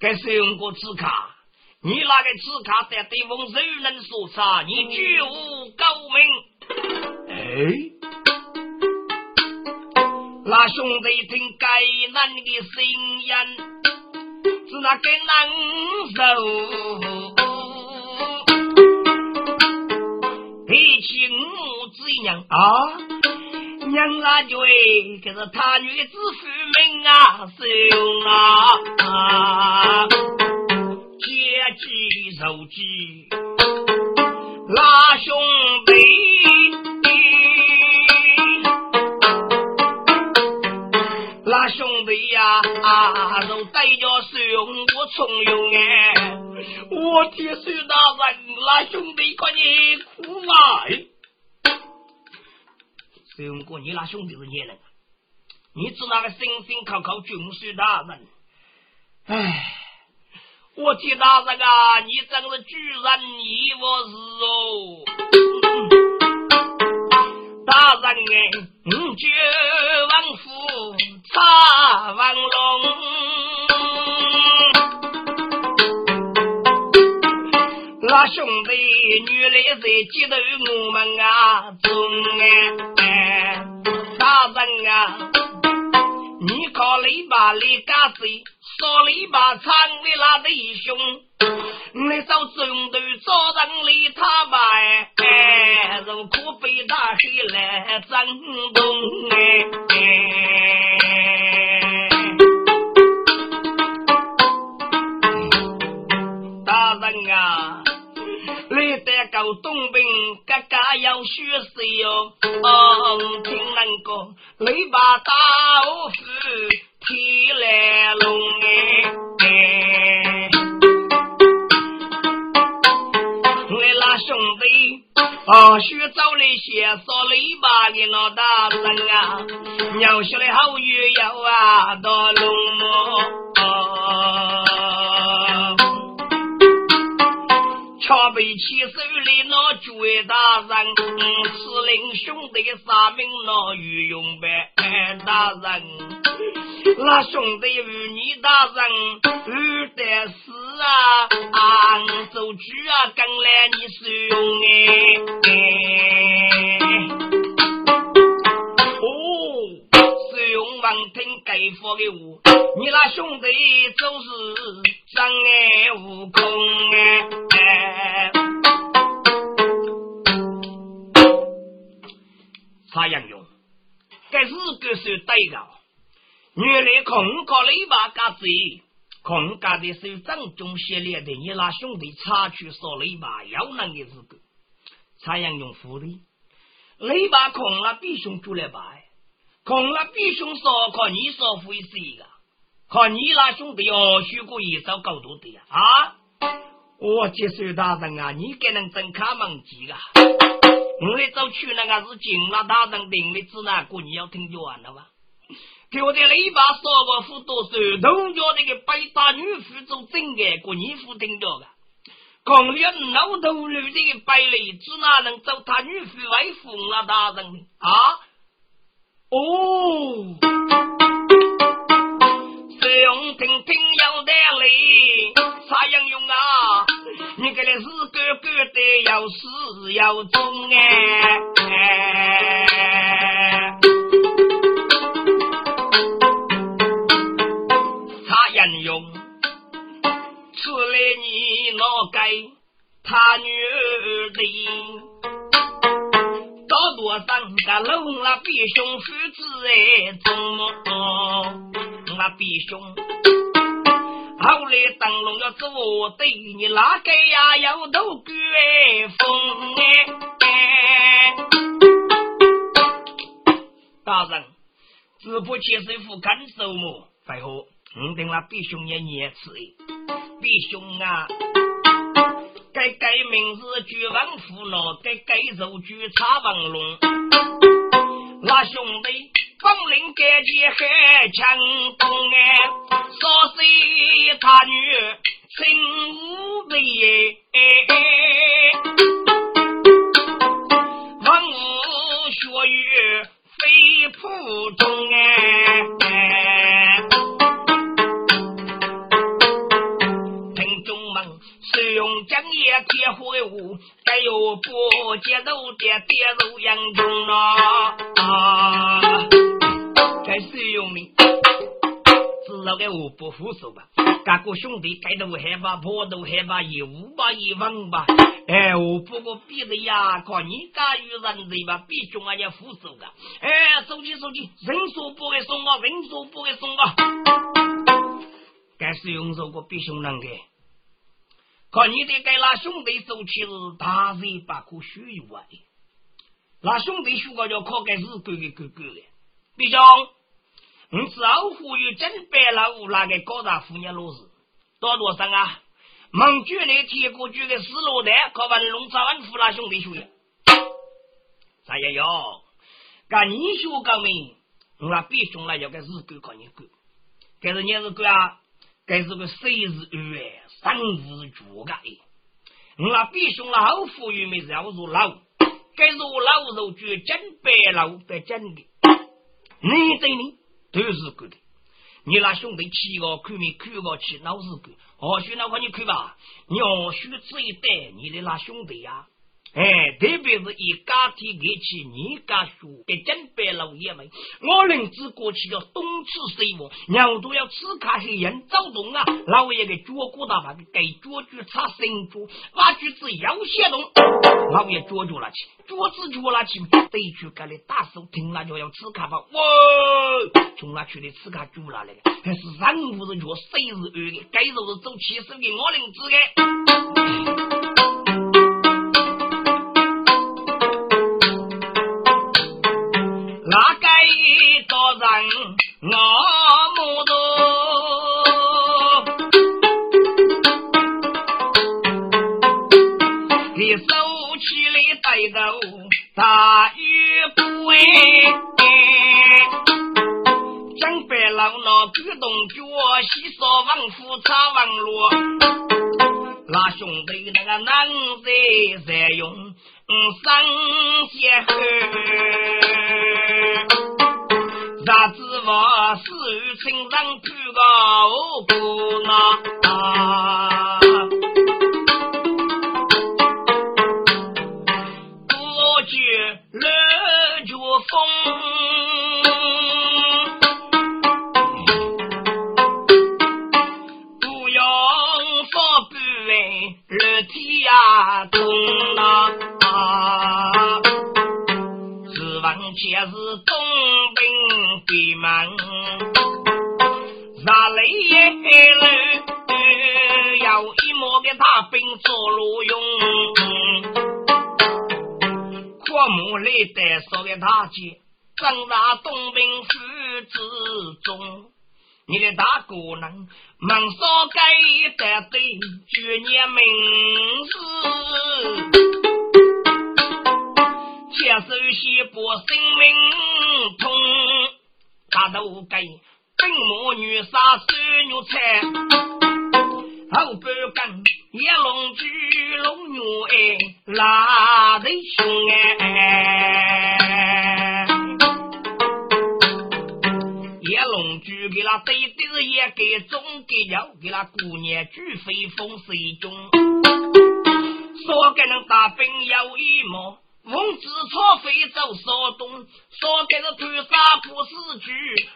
该使用过纸卡，你那个纸卡在对方手能所查，你绝无高明。哎，那兄弟听该男的声音，是那个难受。比起母子一样。啊，娘那句可是他女子父命啊，是啊，结计受计，拉兄弟，拉兄弟呀，都带着兄我重用哎。我铁水大人，那兄弟看你苦啊！孙哥，你那兄弟是孽人，你只那个辛辛苦苦军事大人，哎，我铁大人啊，你真是居然你我是哦，大人哎，绝王府兄弟，原来在接头我们啊，中哎，大人啊，你靠篱笆里嘎子，说篱笆藏为那弟兄，你找中头找人里他吧哎，如果被打起来震动哎，得搞东兵，哥哥要学习哟。哦，听人讲，你把大虎提来龙哎。你那兄弟，哦，学找那些说篱笆的那大人啊，要学的好语要啊，到龙哦。瞧背起手里那绝大人，司令兄弟杀命那御用呗，大人，那兄弟与你大人遇得死啊，俺走去啊，跟来你使用哎。听该说的话，你那兄弟就是障碍悟空哎。查杨勇，该是个是对的。原来空搞了一把嘎子，空搞的是正中系列的，你那兄弟插去说了一把要能的是个。查杨勇服的，雷把空了，必须出来吧。空了比兄少，看你少会谁个？看你那兄弟哦，学过一招高度的呀！啊，我接受大人啊，你给人真看门机啊！我来走去那个是进了大人定的指南，过你要听就完了吧？给我的雷把说过辅多少？同家那个白大女妇做真的，过你夫听着个？空了老头绿的白雷，指哪能走他女婿来封了大人啊？哦，使用听听有得嘞，啥样用啊？你给的是个个的要死要忠哎！啥样用？此来你哪该他女儿的？到多上个楼，那弟兄父子哎，怎么？那弟兄后来灯笼要做对，你哪个呀要头鬼风哎？大人，只不接受副干手么？废话，我等那弟兄也念次哎，弟兄啊！该改名字举王府咯，该改手举茶王龙。那兄弟本领该结海强东哎，少岁他女真无敌不接肉的跌入杨中啊！该使用的，知道该我不服输吧？各个兄弟该都害怕，婆都害怕，一五吧一万吧。哎，我不过比的呀，靠你敢与人对吧？比中啊要服输的。哎，手机手机，人说不会送啊，人说不会送啊。该使用这个比兄能给。看你得给那兄弟手起是大人把可虚以外，那兄弟说个叫可该是哥哥哥哥的，弟兄，你只要呼吁真白老五那个高大妇女老师，多多少啊？蒙古那铁锅举的四罗蛋，可把龙茶碗扶那兄弟学呀？啥也要？干你学高明，那弟兄那要个日狗看你狗，该是你是狗啊？该是个谁是二哎？三五主个，我那弟兄老富裕没要入老，该入老肉就真白老白真的，你对呢都是个的。你那兄弟七个看没看过去老是个，或许那块你看吧，你要许这一代你的那兄弟呀。哎，特别是一家庭给起，你家说给真白老爷们，我领子过去要东吃西望，娘都要吃卡些人走动啊！老爷给脚骨大把给脚具擦新脚，把锯子要些动，老爷脚脚拿去，脚子脚拿去，得去给你大手停了就要吃卡吧？哇，从哪去的吃卡煮了嘞？还是三五是脚，谁是二的？该肉是走七十的，我领子的。我该多人我目睹，你手起的带头大雨不哎，江北老老举动脚，西说王府插王罗，那兄弟那个男子在用三些啥子话是亲人举个不拿，且是冬。闭门，杀雷雷，要一模给大兵做路用。阔木雷得说给大姐，正大东兵府之中，你的大哥能忙说该得对，绝念名字，接手西部生命痛。大头盖，本母女杀孙女菜，后半根野龙驹龙女哎，拉得凶哎，野龙驹给那对对也给中给要给那姑娘举飞风水中，说给人大兵有一毛。奉旨草飞走骚动，说给是屠杀不死局，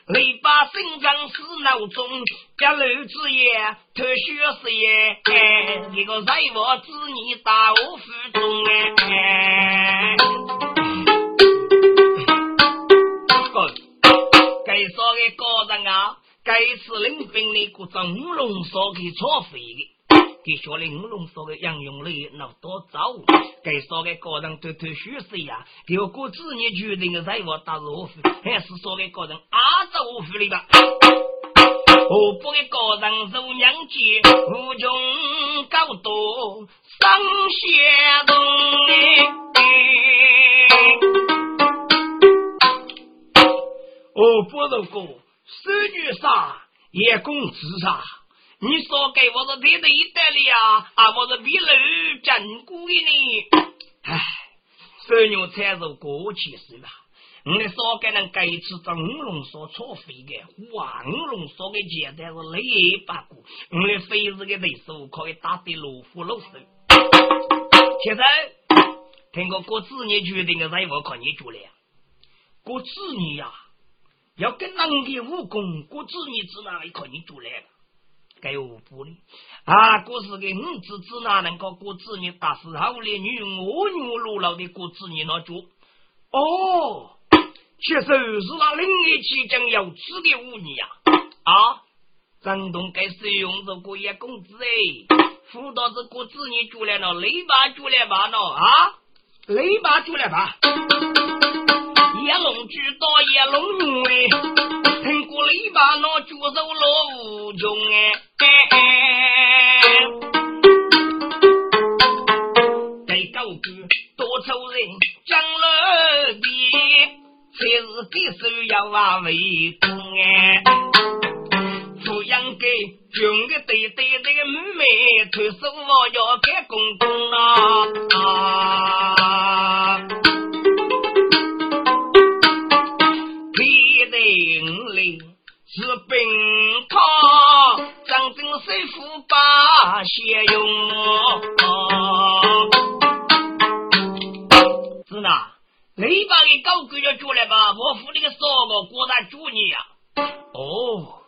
雷把心脏是闹钟，家楼子也脱血死也，一个在我子你打我腹中哎。该说的高人啊，该是领兵的个中龙说给草飞的。给小的五龙说的杨勇雷那多早，给说的个人偷偷学习呀，给我过子女决定的在我打我，还是说的个人阿走我府里吧？我不给个人做娘家，无穷高度上下动我不如过孙女杀，也共自杀。你说给我是别的一代的呀，啊，我是比楼珍贵的呢。唉，孙女才是过去式了。你说给人该次在五龙所错费的，哇，五龙所的简单是累八股，你非是个对手可以打得落虎落手。先生，听过过子女决定的任务，靠你做了。过子女呀，要跟人的武功，过子女子哪里靠你做来了？该何不呢？啊，过是个五子子哪能够过子女打死后的女我女落老的过子女那做？哦，其实是那另一期将要吃的武女呀！啊，张东该使用这个叶公子哎。辅导这个子女住来了，雷巴住来吧喏啊，雷巴住来吧。叶龙知道叶龙女哎，听过雷巴喏，举手落无穷哎。该高举多愁人讲了的，才是给手要往为公哎，抚养给。军个对对这个妹妹，推手我要给公公啊！是兵卡，张真师傅把血用。是呐，你把你搞鬼了出来吧，我扶那个少个过来助你呀！哦。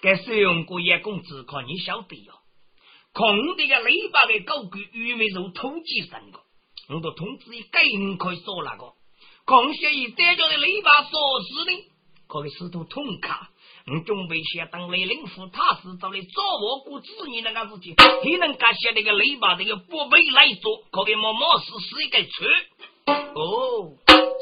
该使用过叶公子，靠你晓得哟。空的个篱笆的高官，玉梅如土鸡生个，我都通知你，该你可以说那个。空下以带着的篱笆所示的，可以使徒通卡。我准备先当雷灵府他是找的做我过子女那个事情，你能感谢那个篱笆这个宝贝来做，可以默默试试一个错。哦，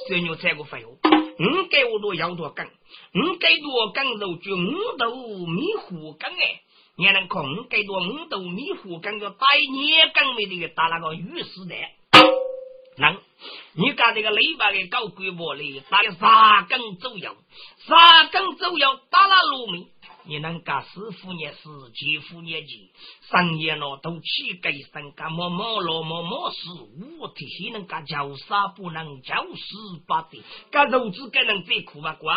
孙女才个废话，五给我都要多干。五给多羹肉就五斗米糊羹哎，你能看五给多五斗米糊羹个带年羹没的打那个鱼丝的，能你干这个篱笆的搞规模嘞，打了三更左右，三更左右打了六米。你能干师傅也是，姐夫也是，深夜了都起给身干么么了么么事，我提起能干叫啥不能叫死八的，干肉子该能最苦吧瓜。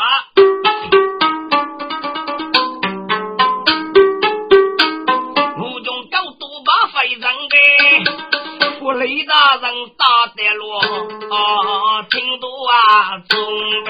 雷大人打得落，啊，听都啊，中呗。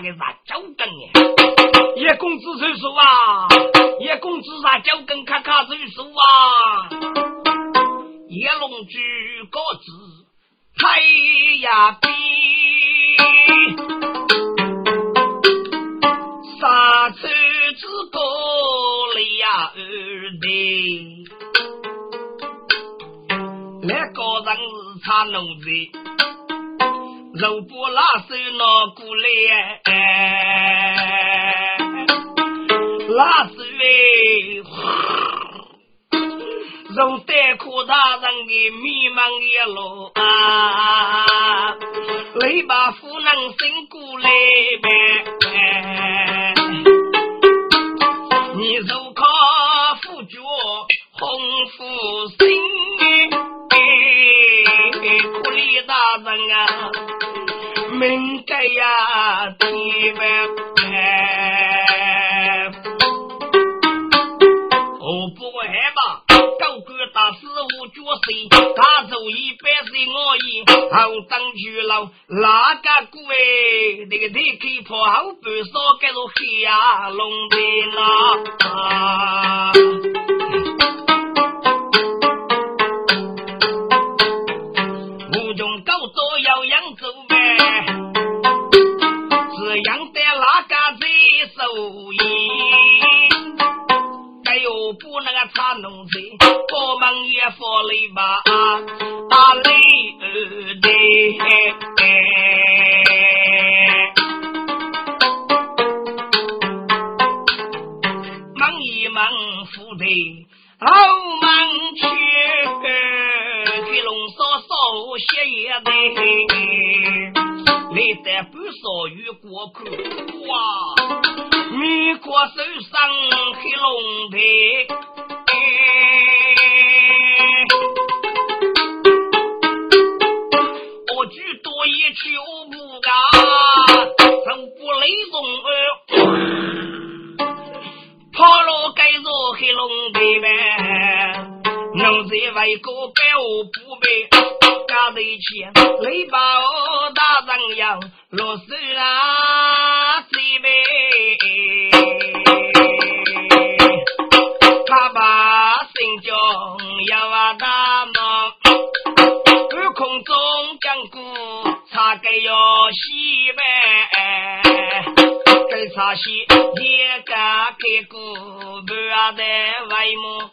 概是九根，叶公子谁说啊？叶公子啥九根咔咔谁说啊？叶龙举个子太呀逼，杀出之过里呀二弟，那个人是差奴才。肉不拉手拿过来，拉手哎，肉带苦大人的迷茫一路啊，雷把夫人伸过来呗，等去了，哪个姑哎？那个地开破后半烧盖着黑呀龙的啊！五中高多要扬州呗，是养的哪个最受益？哎呦，不那个茶农村，我们也发累吧，对，累得不少与过客，哇！米国手上黑龙腿，我举多一求不干，手不雷动儿，跑了该做黑龙腿呗，能在外国白我不白，干得钱，雷把我打人样，落水啊，这边。他把心中要啊大梦，半空中讲古，茶给要西呗，给茶西也敢给古，不要在外面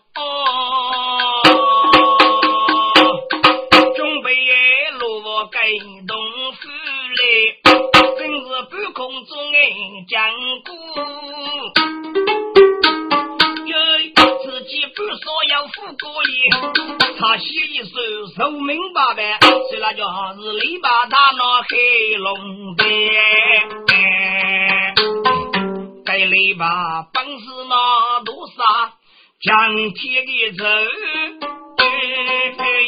是篱笆大闹黑龙的，该篱笆本是那多少江天的走，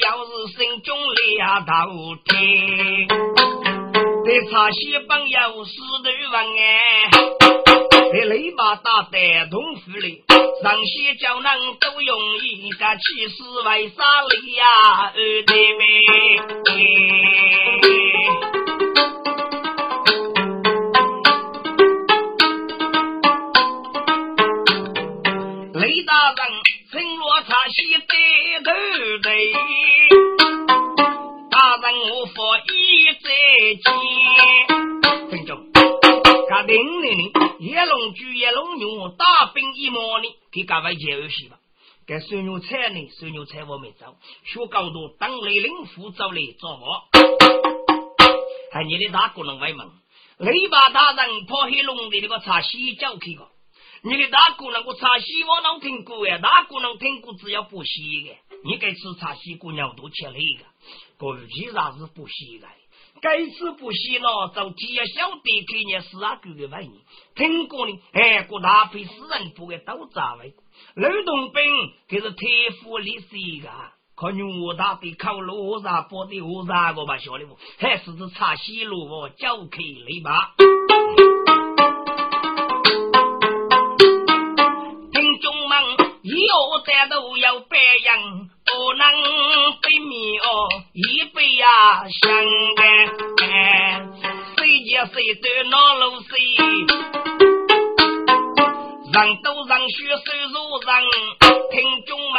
要是心中俩道天，这茶席本有四头万哎，这篱笆打在东府里。上西叫人都用一个气势为啥哩呀？二弟妹，雷大人趁落茶席对头对，大人我佛一再见，听众。他叮铃铃，一龙举一龙牛，大兵一毛呢，给各位解游戏吧。给孙牛菜呢，孙牛菜我没走，学高度当雷领副走来做我。还你的大姑能外门，雷把大人破黑龙的那个茶西叫去个。你的大姑娘我茶西我能听过呀，大姑娘听过只要不稀的，你该吃茶西姑娘都吃了一个，估计上是不稀的。该次不洗了，就只晓得给你四阿哥的玩意，听过呢？哎，个大批死人不会都咋位？刘东兵可是铁夫李四个，看你我大的考路上包的我啥个吧，晓得不？还是是茶西路我交给你吧。以后再都要白养。不能对面哦，一杯呀香干，谁家谁都闹路谁，人都让血手如人，听众们，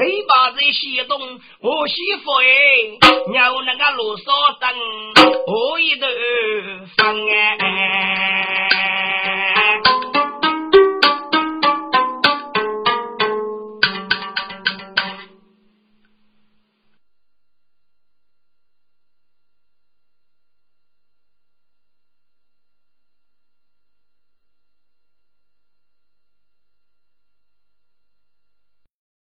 雷把在西东，我媳妇哎，要那个路上等，我一头放哎。